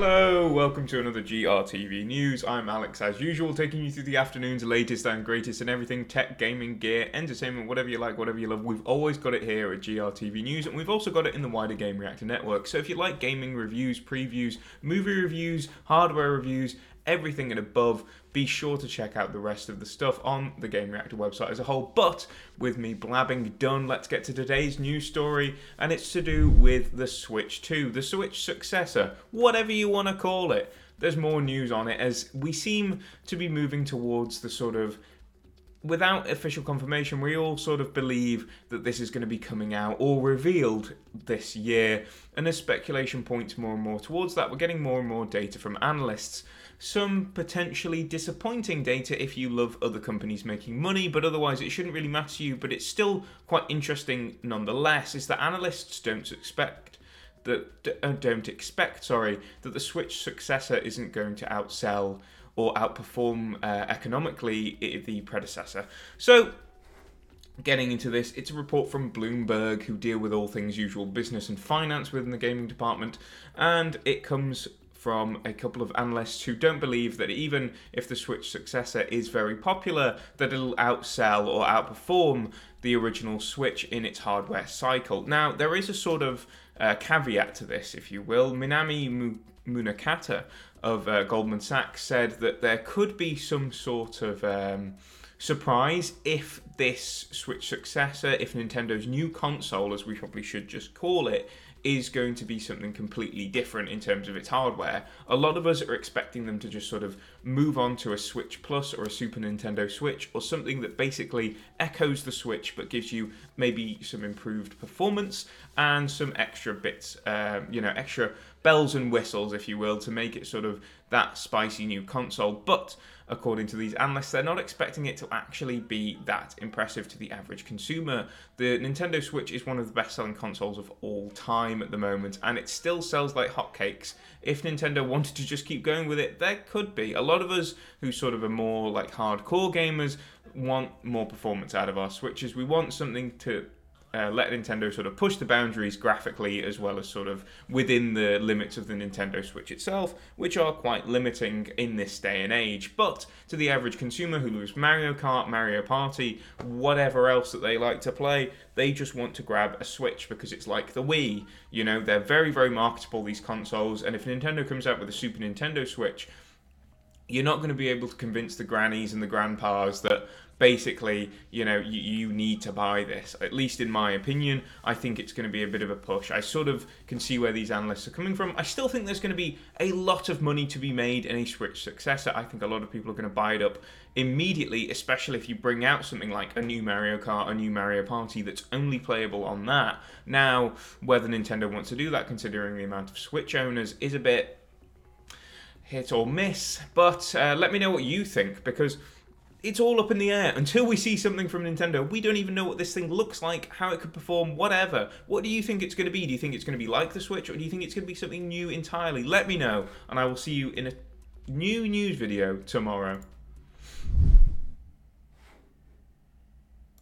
Hello, welcome to another GRTV News. I'm Alex, as usual, taking you through the afternoon's latest and greatest and everything tech, gaming, gear, entertainment, whatever you like, whatever you love. We've always got it here at GRTV News, and we've also got it in the wider Gamereactor network. So if you like gaming reviews, previews, movie reviews, hardware reviews, everything and above, be sure to check out the rest of the stuff on the Gamereactor website as a whole. But with me blabbing done, let's get to today's news story, and it's to do with the Switch 2, the Switch successor, whatever you want to call it. There's more news on it as we seem to be moving towards the sort of without official confirmation, we all sort of believe that this is going to be coming out or revealed this year. And as speculation points more and more towards that, we're getting more and more data from analysts. Some potentially disappointing data if you love other companies making money, but otherwise it shouldn't really matter to you. But it's still quite interesting nonetheless, is that analysts don't expect that uh, don't expect sorry that the Switch successor isn't going to outsell or outperform uh, economically the predecessor. So, getting into this, it's a report from Bloomberg, who deal with all things usual business and finance within the gaming department, and it comes from a couple of analysts who don't believe that even if the Switch successor is very popular, that it'll outsell or outperform the original Switch in its hardware cycle. Now, there is a sort of uh, caveat to this, if you will. Minami Munakata of uh, Goldman Sachs said that there could be some sort of um, surprise if this Switch successor, if Nintendo's new console, as we probably should just call it, is going to be something completely different in terms of its hardware. A lot of us are expecting them to just sort of move on to a Switch Plus or a Super Nintendo Switch or something that basically echoes the Switch but gives you maybe some improved performance and some extra bits, um, you know, extra bells and whistles, if you will, to make it sort of that spicy new console. But according to these analysts, they're not expecting it to actually be that impressive to the average consumer. The Nintendo Switch is one of the best selling consoles of all time at the moment, and it still sells like hotcakes. If Nintendo wanted to just keep going with it, there could be. A lot of us who sort of are more like hardcore gamers want more performance out of our Switches. We want something to uh, let Nintendo sort of push the boundaries graphically as well as sort of within the limits of the Nintendo Switch itself, which are quite limiting in this day and age. But to the average consumer who loves Mario Kart, Mario Party, whatever else that they like to play, they just want to grab a Switch because it's like the Wii. You know, they're very, very marketable, these consoles, and if Nintendo comes out with a Super Nintendo Switch, you're not going to be able to convince the grannies and the grandpas that basically, you know, you, you, need to buy this. At least in my opinion, I think it's going to be a bit of a push. I sort of can see where these analysts are coming from. I still think there's going to be a lot of money to be made in a Switch successor. I think a lot of people are going to buy it up immediately, especially if you bring out something like a new Mario Kart, a new Mario Party that's only playable on that. Now, whether Nintendo wants to do that, considering the amount of Switch owners, is a bit hit or miss. But uh, let me know what you think because it's all up in the air until we see something from Nintendo. We don't even know what this thing looks like, how it could perform, whatever. What do you think it's going to be? Do you think it's going to be like the Switch, or do you think it's going to be something new entirely? Let me know, and I will see you in a new news video tomorrow.